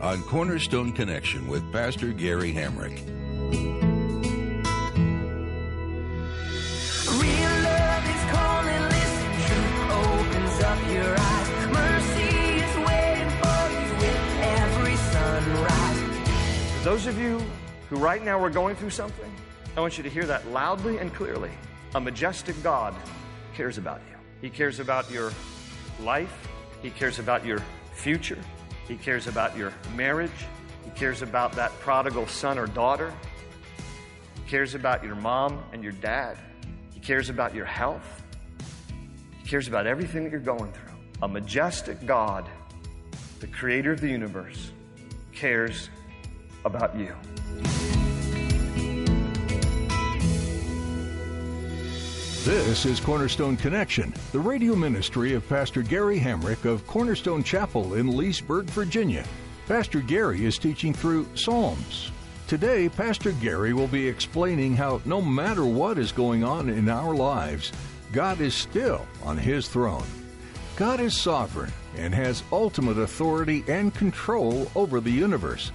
on Cornerstone Connection with Pastor Gary Hamrick. Real love is calling, listen, truth opens up your eyes. Mercy is waiting for you with every sunrise. For those of you who right now are going through something, I want you to hear that loudly and clearly. A majestic God cares about you. He cares about your life, He cares about your future, He cares about your marriage, He cares about that prodigal son or daughter, He cares about your mom and your dad, He cares about your health, He cares about everything that you're going through. A majestic God, the creator of the universe, cares about you. This is Cornerstone Connection, the radio ministry of Pastor Gary Hamrick of Cornerstone Chapel in Leesburg, Virginia. Pastor Gary is teaching through Psalms. Today, Pastor Gary will be explaining how no matter what is going on in our lives, God is still on His throne. God is sovereign and has ultimate authority and control over the universe.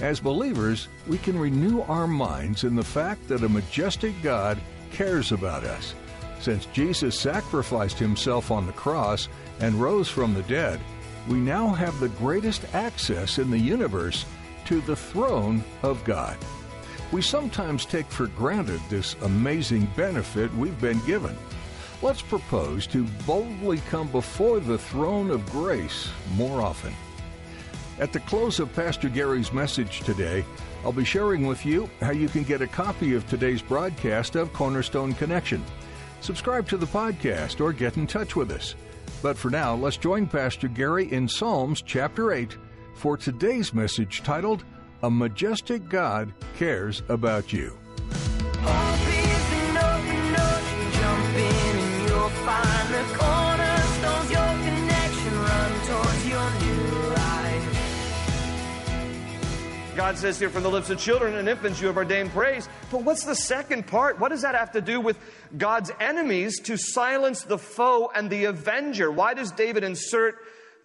As believers, we can renew our minds in the fact that a majestic God cares about us. Since Jesus sacrificed himself on the cross and rose from the dead, we now have the greatest access in the universe to the throne of God. We sometimes take for granted this amazing benefit we've been given. Let's propose to boldly come before the throne of grace more often. At the close of Pastor Gary's message today, I'll be sharing with you how you can get a copy of today's broadcast of Cornerstone Connection. Subscribe to the podcast or get in touch with us. But for now, let's join Pastor Gary in Psalms chapter 8 for today's message titled, A Majestic God Cares About You. God says here, from the lips of children and infants, you have ordained praise. But what's the second part? What does that have to do with God's enemies to silence the foe and the avenger? Why does David insert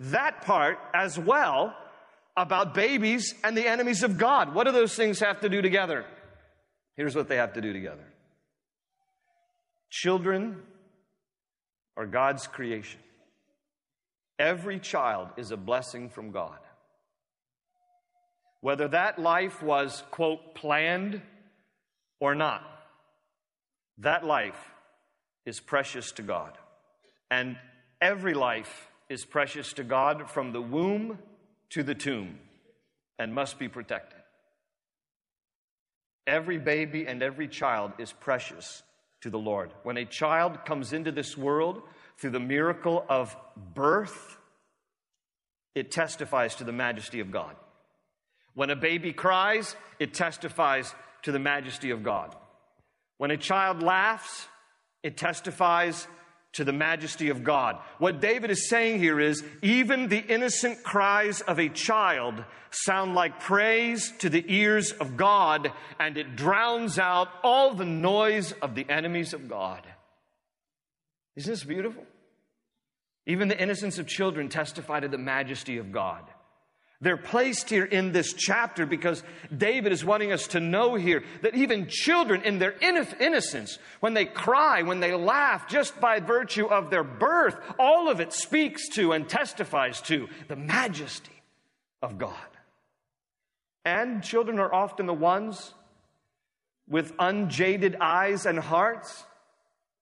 that part as well about babies and the enemies of God? What do those things have to do together? Here's what they have to do together children are God's creation. Every child is a blessing from God. Whether that life was, quote, planned or not, that life is precious to God. And every life is precious to God from the womb to the tomb and must be protected. Every baby and every child is precious to the Lord. When a child comes into this world through the miracle of birth, it testifies to the majesty of God. When a baby cries, it testifies to the majesty of God. When a child laughs, it testifies to the majesty of God. What David is saying here is even the innocent cries of a child sound like praise to the ears of God, and it drowns out all the noise of the enemies of God. Isn't this beautiful? Even the innocence of children testify to the majesty of God. They're placed here in this chapter because David is wanting us to know here that even children in their innocence, when they cry, when they laugh, just by virtue of their birth, all of it speaks to and testifies to the majesty of God. And children are often the ones with unjaded eyes and hearts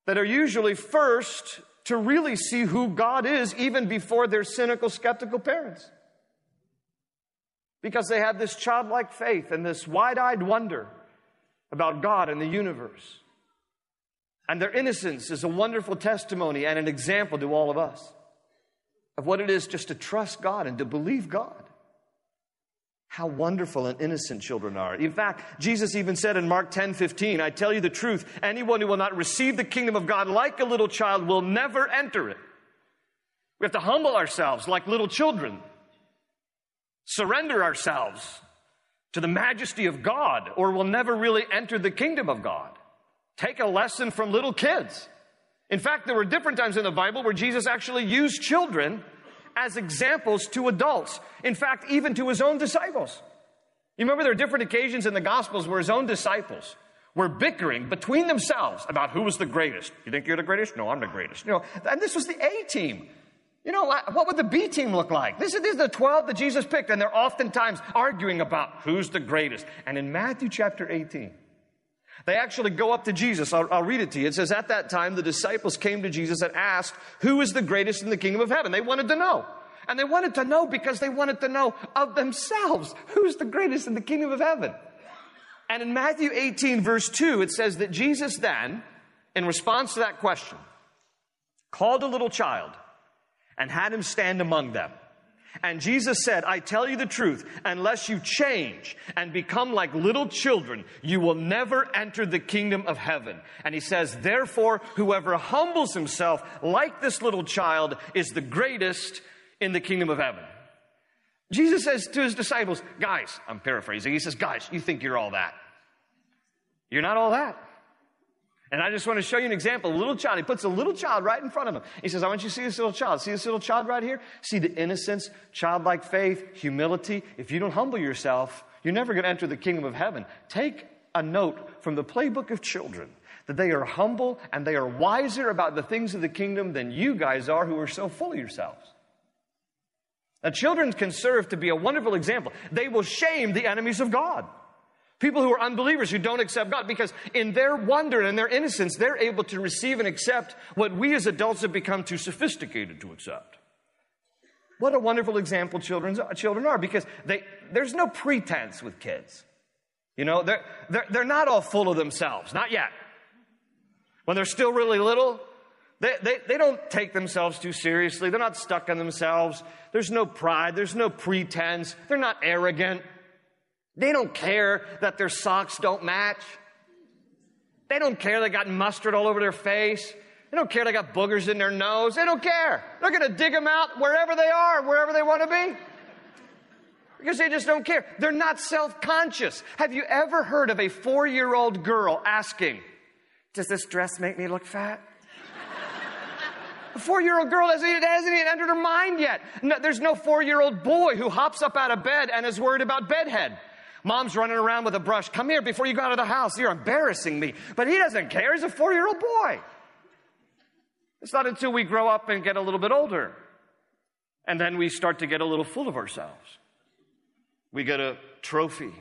that are usually first to really see who God is even before their cynical, skeptical parents because they have this childlike faith and this wide eyed wonder about God and the universe. And their innocence is a wonderful testimony and an example to all of us. of what it is just to trust God and to believe God. How wonderful and innocent children are. In fact, Jesus even said in Mark 10 15, I tell you the truth, anyone who will not receive the kingdom of God like a little child will never enter it. We have to humble ourselves like little children, surrender ourselves to the majesty of God, or we'll never really enter the kingdom of God. Take a lesson from little kids. In fact, there were different times in the Bible where Jesus actually used children as examples to adults. In fact, even to his own disciples. You remember there are different occasions in the Gospels where his own disciples were bickering between themselves about who was the greatest. You think you're the greatest? No, I'm the greatest. You know, and this was the A team. You know, what would the B team look like? This is, the 12 that Jesus picked, and they're oftentimes arguing about who's the greatest. And in Matthew chapter 18, they actually go up to Jesus. I'll, I'll, read it to you. It says, At that time, the disciples came to Jesus and asked, Who is the greatest in the kingdom of heaven? They wanted to know. And they wanted to know because they wanted to know of themselves who's the greatest in the kingdom of heaven. And in Matthew 18, verse 2, it says that Jesus then, in response to that question, called a little child and had him stand among them. And Jesus said, I tell you the truth, unless you change and become like little children, you will never enter the kingdom of heaven. And he says, therefore, whoever humbles himself like this little child is the greatest in the kingdom of heaven. Jesus says to his disciples, guys, I'm paraphrasing, he says, guys, you think you're all that. You're not all that. And I just want to show you an example. A little child, he puts a little child right in front of him. He says, I want you to see this little child. See this little child right here? See the innocence, childlike faith, humility. If you don't humble yourself, you're never going to enter the kingdom of heaven. Take a note from the playbook of children that they are humble and they are wiser about the things of the kingdom than you guys are who are so full of yourselves. Now, children can serve to be a wonderful example. They will shame the enemies of God. People who are unbelievers who don't accept God because in their wonder and their innocence, they're able to receive and accept what we as adults have become too sophisticated to accept. What a wonderful example children, children are because they, there's no pretense with kids. You know, they're, they're, they're not all full of themselves, not yet. When they're still really little, they, they, they don't take themselves too seriously. They're not stuck on themselves. There's no pride. There's no pretense. They're not arrogant. They don't care that their socks don't match. They don't care they got mustard all over their face. They don't care they got boogers in their nose. They don't care. They're going to dig them out wherever they are, wherever they want to be. Because they just don't care. They're not self conscious. Have you ever heard of a four year old girl asking, Does this dress make me look fat? A four year old girl hasn't, hasn't even entered her mind yet. No, there's no four year old boy who hops up out of bed and is worried about bedhead. Mom's running around with a brush. Come here before you go out of the house. You're embarrassing me. But he doesn't care. He's a four year old boy. It's not until we grow up and get a little bit older. And then we start to get a little full of ourselves. We get a trophy,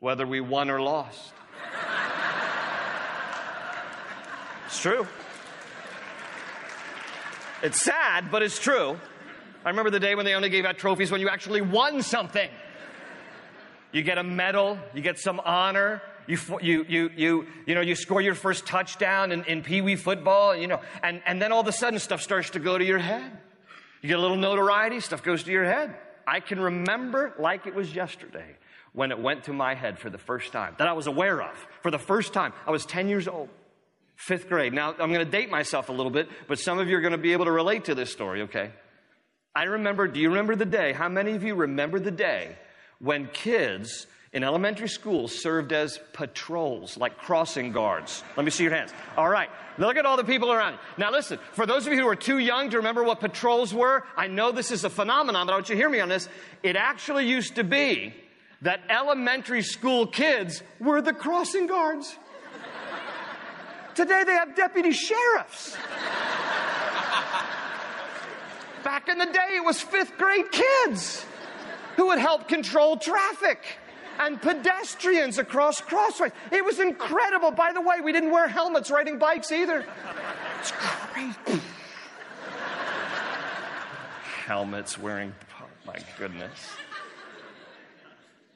whether we won or lost. it's true. It's sad, but it's true. I remember the day when they only gave out trophies when you actually won something. You get a medal, you get some honor, you, you, you, you, you know, you score your first touchdown in, in Pee Wee football, you know, and, and then all of a sudden stuff starts to go to your head. You get a little notoriety, stuff goes to your head. I can remember like it was yesterday when it went to my head for the first time, that I was aware of for the first time. I was 10 years old, fifth grade. Now, I'm going to date myself a little bit, but some of you are going to be able to relate to this story, okay? I remember, do you remember the day? How many of you remember the day when kids in elementary school served as patrols, like crossing guards. Let me see your hands. All right. Look at all the people around. Now listen, for those of you who are too young to remember what patrols were, I know this is a phenomenon, but I want you to hear me on this. It actually used to be that elementary school kids were the crossing guards. Today they have deputy sheriffs. Back in the day, it was fifth grade kids who would help control traffic and pedestrians across crossways. It was incredible. By the way, we didn't wear helmets riding bikes either. It's crazy. helmets wearing, oh my goodness.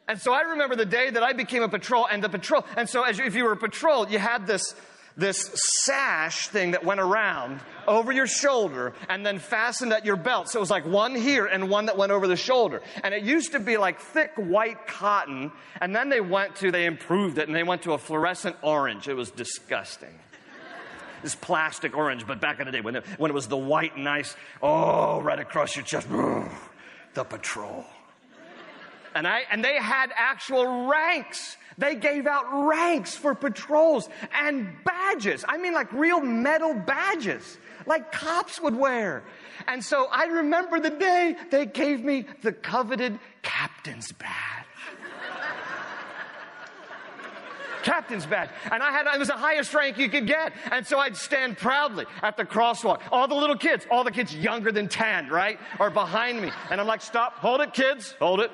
And so I remember the day that I became a patrol and the patrol. And so as you, if you were a patrol, you had this, this sash thing that went around over your shoulder and then fastened at your belt. So it was like one here and one that went over the shoulder. And it used to be like thick white cotton. And then they went to, they improved it and they went to a fluorescent orange. It was disgusting. This plastic orange, but back in the day when it, when it was the white, nice, oh, right across your chest, the patrol. And I, and they had actual ranks. They gave out ranks for patrols and badges. I mean, like real metal badges, like cops would wear. And so I remember the day they gave me the coveted captain's badge. captain's badge. And I had, it was the highest rank you could get. And so I'd stand proudly at the crosswalk. All the little kids, all the kids younger than 10, right, are behind me. And I'm like, stop, hold it, kids, hold it.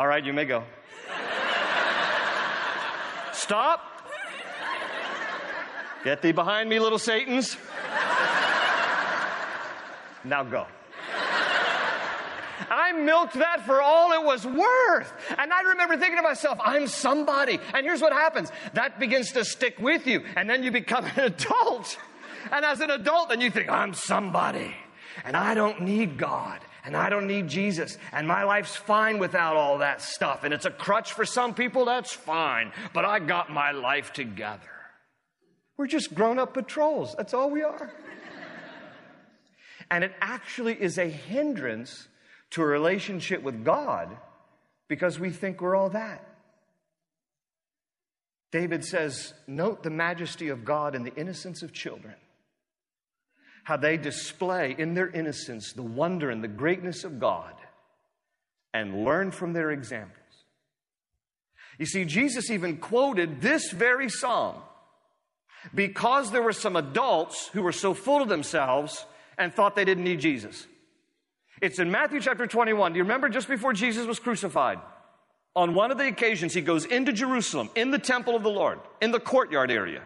All right, you may go. Stop. Get thee behind me, little Satans. Now go. I milked that for all it was worth. And I remember thinking to myself, I'm somebody. And here's what happens that begins to stick with you. And then you become an adult. And as an adult, then you think, I'm somebody. And I don't need God and I don't need Jesus, and my life's fine without all that stuff. And it's a crutch for some people, that's fine, but I got my life together. We're just grown up patrols, that's all we are. and it actually is a hindrance to a relationship with God because we think we're all that. David says, Note the majesty of God and the innocence of children how they display in their innocence the wonder and the greatness of God and learn from their examples. You see, Jesus even quoted this very psalm because there were some adults who were so full of themselves and thought they didn't need Jesus. It's in Matthew chapter 21. Do you remember just before Jesus was crucified? On one of the occasions, he goes into Jerusalem, in the temple of the Lord, in the courtyard area.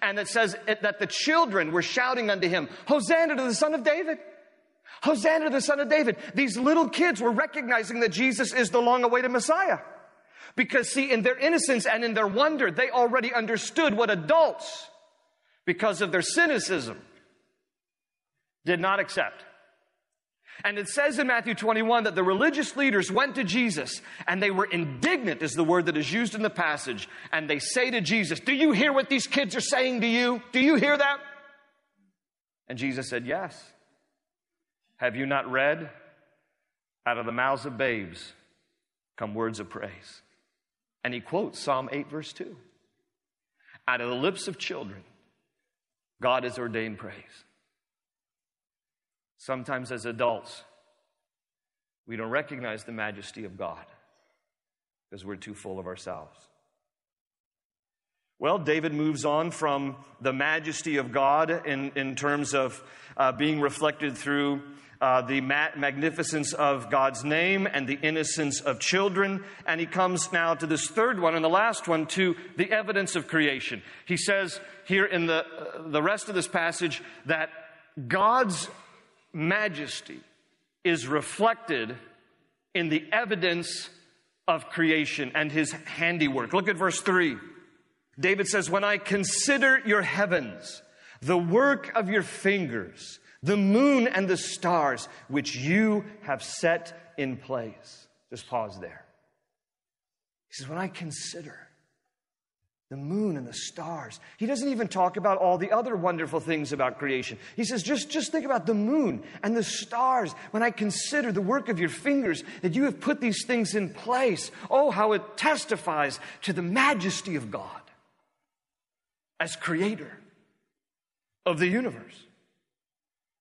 And it says that the children were shouting unto him, Hosanna to the Son of David. Hosanna to the Son of David. These little kids were recognizing that Jesus is the long awaited Messiah. Because, see, in their innocence and in their wonder, they already understood what adults, because of their cynicism, did not accept. And it says in Matthew 21 that the religious leaders went to Jesus and they were indignant, is the word that is used in the passage. And they say to Jesus, Do you hear what these kids are saying to you? Do you hear that? And Jesus said, Yes. Have you not read? Out of the mouths of babes come words of praise. And he quotes Psalm 8, verse 2. Out of the lips of children, God has ordained praise. Sometimes, as adults, we don't recognize the majesty of God because we're too full of ourselves. Well, David moves on from the majesty of God in, in terms of uh, being reflected through uh, the ma- magnificence of God's name and the innocence of children. And he comes now to this third one and the last one to the evidence of creation. He says here in the, uh, the rest of this passage that God's majesty is reflected in the evidence of creation and his handiwork. Look at verse 3. David says, When I consider your heavens, the work of your fingers, the moon and the stars, which you have set in place. Just pause there. He says, When I consider, the moon and the stars. He doesn't even talk about all the other wonderful things about creation. He says, just, just think about the moon and the stars. When I consider the work of your fingers, that you have put these things in place. Oh, how it testifies to the majesty of God as creator of the universe.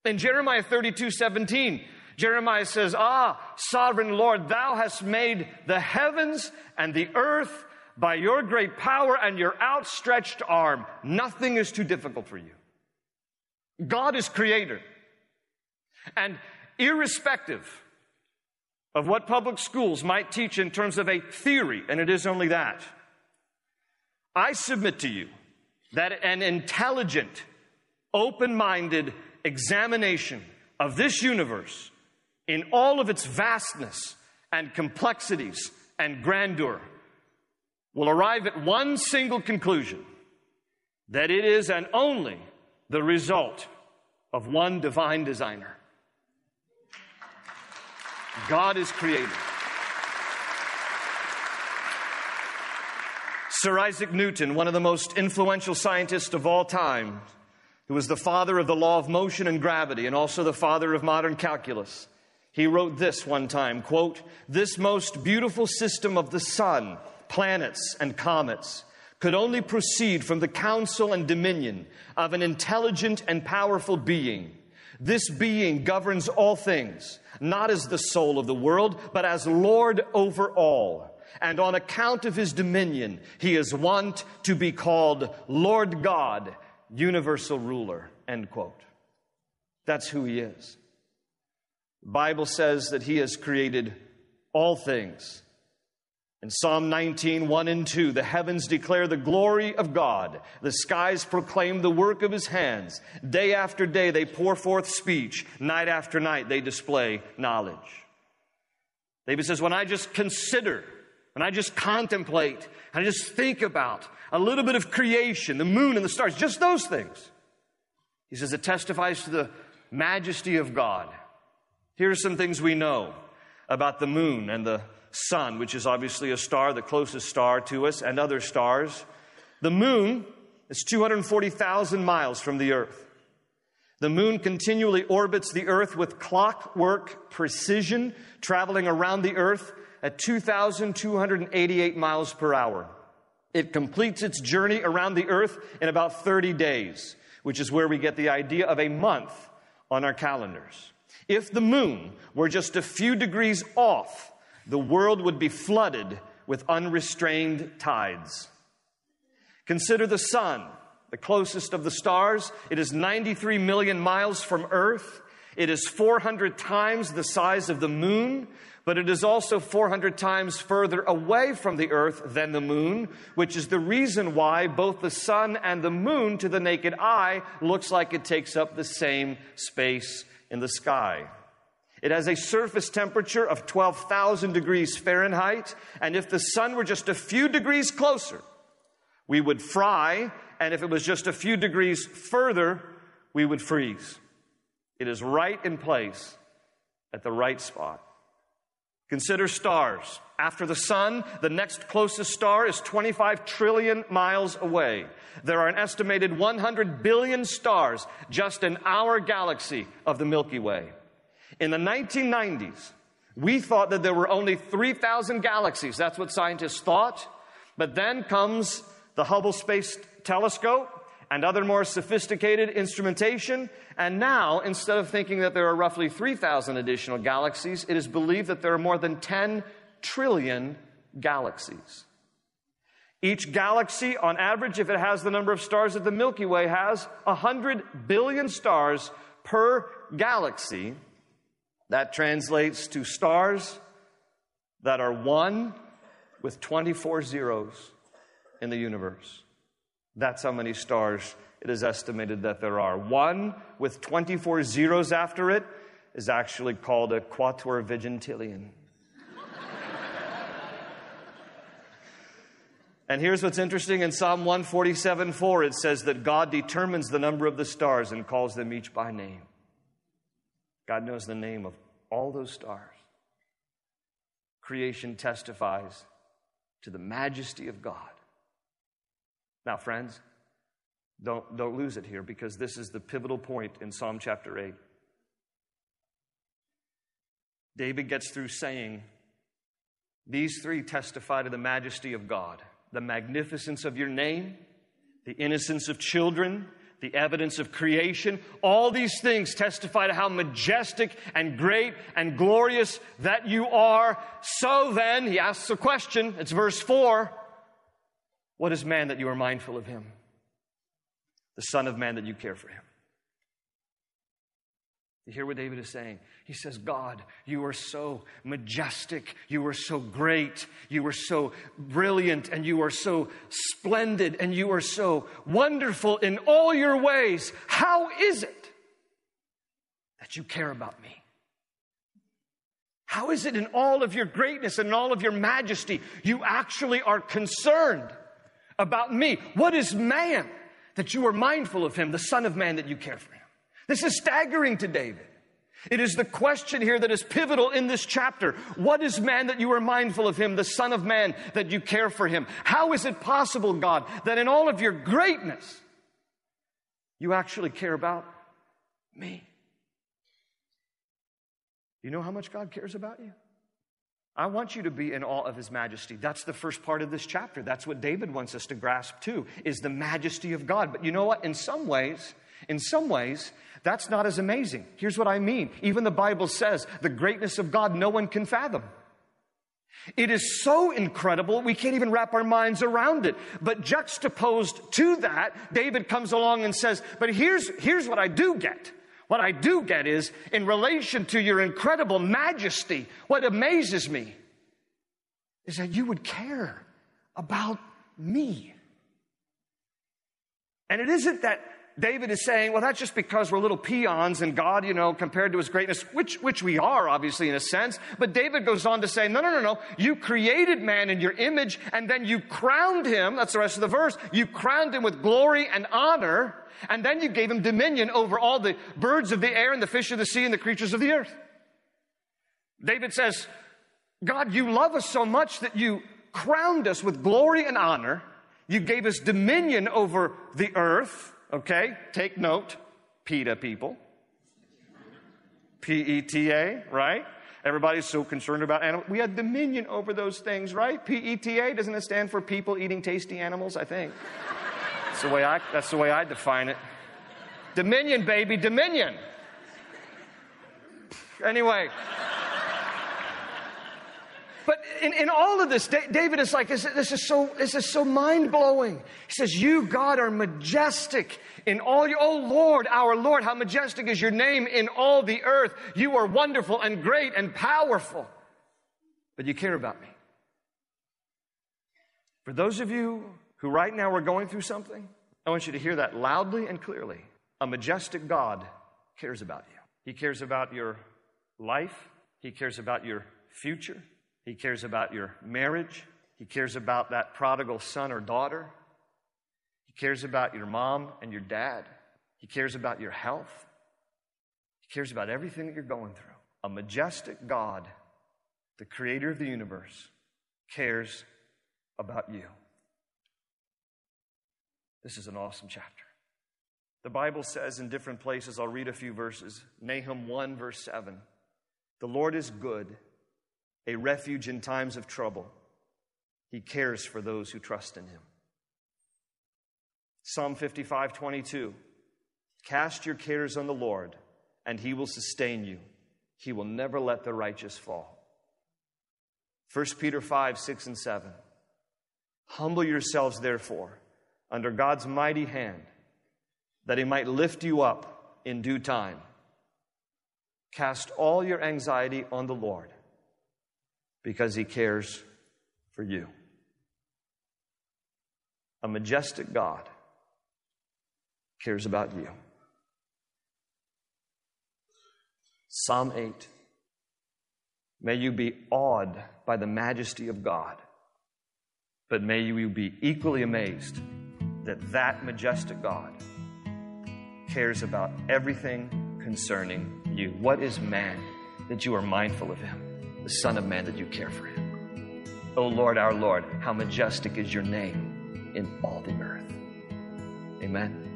In Jeremiah 32 17, Jeremiah says, Ah, sovereign Lord, thou hast made the heavens and the earth by your great power and your outstretched arm, nothing is too difficult for you. God is creator. And irrespective of what public schools might teach in terms of a theory, and it is only that, I submit to you that an intelligent, open minded examination of this universe in all of its vastness and complexities and grandeur will arrive at one single conclusion that it is and only the result of one divine designer. God is creator. Sir Isaac Newton, one of the most influential scientists of all time, who was the father of the law of motion and gravity and also the father of modern calculus, he wrote this one time, quote, "This most beautiful system of the sun, planets and comets could only proceed from the counsel and dominion of an intelligent and powerful being. This being governs all things, not as the soul of the world, but as Lord over all. And on account of his dominion, he is wont to be called Lord God, universal ruler. End quote. That's who he is. The Bible says that he has created all things. In Psalm 19, 1 and 2, the heavens declare the glory of God. The skies proclaim the work of his hands. Day after day they pour forth speech. Night after night they display knowledge. David says, When I just consider, when I just contemplate, and I just think about a little bit of creation, the moon and the stars, just those things, he says it testifies to the majesty of God. Here are some things we know about the moon and the sun, which is obviously a star, the closest star to us, and other stars. The moon is 240,000 miles from the earth. The moon continually orbits the earth with clockwork precision, traveling around the earth at 2,288 miles per hour. It completes its journey around the earth in about 30 days, which is where we get the idea of a month on our calendars. If the moon were just a few degrees off, the world would be flooded with unrestrained tides. Consider the sun, the closest of the stars. It is 93 million miles from Earth. It is 400 times the size of the moon, but it is also 400 times further away from the earth than the moon, which is the reason why both the sun and the moon to the naked eye looks like it takes up the same space in the sky. It has a surface temperature of 12,000 degrees Fahrenheit, and if the sun were just a few degrees closer, we would fry, and if it was just a few degrees further, we would freeze. It is right in place at the right spot. Consider stars. After the sun, the next closest star is 25 trillion miles away. There are an estimated 100 billion stars just in our galaxy of the Milky Way. In the 1990s, we thought that there were only 3,000 galaxies. That's what scientists thought. But then comes the Hubble Space Telescope and other more sophisticated instrumentation. And now, instead of thinking that there are roughly 3,000 additional galaxies, it is believed that there are more than 10 trillion galaxies. Each galaxy, on average, if it has the number of stars that the Milky Way has, 100 billion stars per galaxy. That translates to stars that are one with 24 zeros in the universe. That's how many stars it is estimated that there are. One with 24 zeros after it is actually called a quatuorvigintillion. and here's what's interesting in Psalm 147 4, it says that God determines the number of the stars and calls them each by name. God knows the name of all those stars. Creation testifies to the majesty of God. Now, friends, don't, don't lose it here because this is the pivotal point in Psalm chapter 8. David gets through saying, These three testify to the majesty of God, the magnificence of your name, the innocence of children, the evidence of creation. All these things testify to how majestic and great and glorious that you are. So then, he asks a question. It's verse 4 what is man that you are mindful of him? The Son of Man that you care for him. You hear what David is saying? He says, God, you are so majestic. You are so great. You are so brilliant. And you are so splendid. And you are so wonderful in all your ways. How is it that you care about me? How is it in all of your greatness and all of your majesty, you actually are concerned about me? What is man that you are mindful of him, the Son of Man that you care for him? This is staggering to David. It is the question here that is pivotal in this chapter. What is man that you are mindful of him, the Son of Man that you care for him? How is it possible, God, that in all of your greatness, you actually care about me? You know how much God cares about you? I want you to be in awe of his majesty. That's the first part of this chapter. That's what David wants us to grasp too, is the majesty of God. But you know what? In some ways, in some ways, that's not as amazing. Here's what I mean. Even the Bible says the greatness of God no one can fathom. It is so incredible, we can't even wrap our minds around it. But juxtaposed to that, David comes along and says, But here's, here's what I do get. What I do get is, in relation to your incredible majesty, what amazes me is that you would care about me. And it isn't that David is saying, well, that's just because we're little peons and God, you know, compared to his greatness, which, which we are, obviously, in a sense. But David goes on to say, no, no, no, no. You created man in your image and then you crowned him. That's the rest of the verse. You crowned him with glory and honor and then you gave him dominion over all the birds of the air and the fish of the sea and the creatures of the earth. David says, God, you love us so much that you crowned us with glory and honor. You gave us dominion over the earth. Okay, take note, PETA people. P E T A, right? Everybody's so concerned about animals. We had dominion over those things, right? P E T A, doesn't it stand for people eating tasty animals? I think. That's the way I, that's the way I define it. Dominion, baby, dominion. Anyway. In, in all of this, David is like, this, this is so, this is so mind blowing. He says, You, God, are majestic in all your, oh Lord, our Lord, how majestic is your name in all the earth. You are wonderful and great and powerful. But you care about me. For those of you who right now are going through something, I want you to hear that loudly and clearly. A majestic God cares about you. He cares about your life, He cares about your future, He cares about your marriage, He cares about that prodigal son or daughter, He cares about your mom and your dad, He cares about your health, He cares about everything that you're going through. A majestic God, the creator of the universe, cares about you. This is an awesome chapter. The Bible says in different places, I'll read a few verses. Nahum 1, verse 7. The Lord is good, a refuge in times of trouble. He cares for those who trust in him. Psalm 55, 22. Cast your cares on the Lord, and he will sustain you. He will never let the righteous fall. 1 Peter 5, 6 and 7. Humble yourselves, therefore under God's mighty hand, that He might lift you up in due time. Cast all your anxiety on the Lord because He cares for you. A majestic God cares about you. Psalm 8. May you be awed by the majesty of God, but may you be equally amazed that that majestic God cares about everything concerning you. What is man that you are mindful of him? The Son of Man that you care for him. O oh Lord, our Lord, how majestic is your name in all the earth. Amen.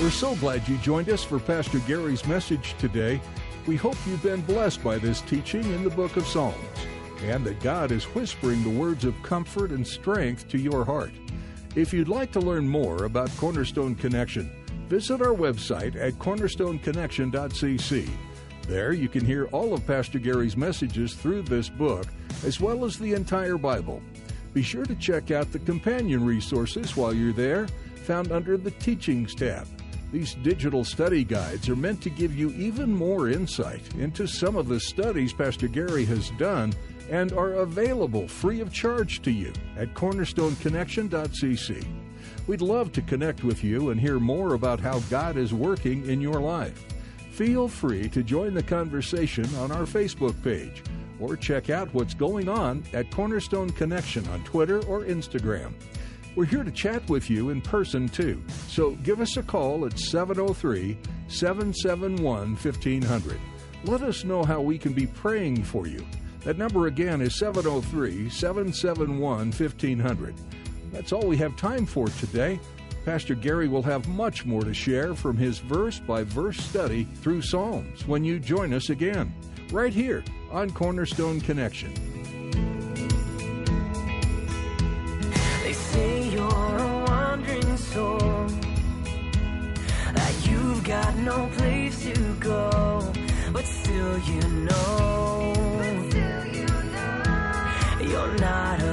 We're so glad you joined us for Pastor Gary's message today. We hope you've been blessed by this teaching in the book of Psalms and that God is whispering the words of comfort and strength to your heart. If you'd like to learn more about Cornerstone Connection, visit our website at cornerstoneconnection.cc. There you can hear all of Pastor Gary's messages through this book, as well as the entire Bible. Be sure to check out the companion resources while you're there, found under the Teachings tab. These digital study guides are meant to give you even more insight into some of the studies Pastor Gary has done and are available free of charge to you at cornerstoneconnection.cc. We'd love to connect with you and hear more about how God is working in your life. Feel free to join the conversation on our Facebook page or check out what's going on at Cornerstone Connection on Twitter or Instagram. We're here to chat with you in person too, so give us a call at 703 771 1500. Let us know how we can be praying for you. That number again is 703 771 1500. That's all we have time for today. Pastor Gary will have much more to share from his verse by verse study through Psalms when you join us again, right here on Cornerstone Connection. They say you're a wandering soul, that you've got no place to go, but still you know you're not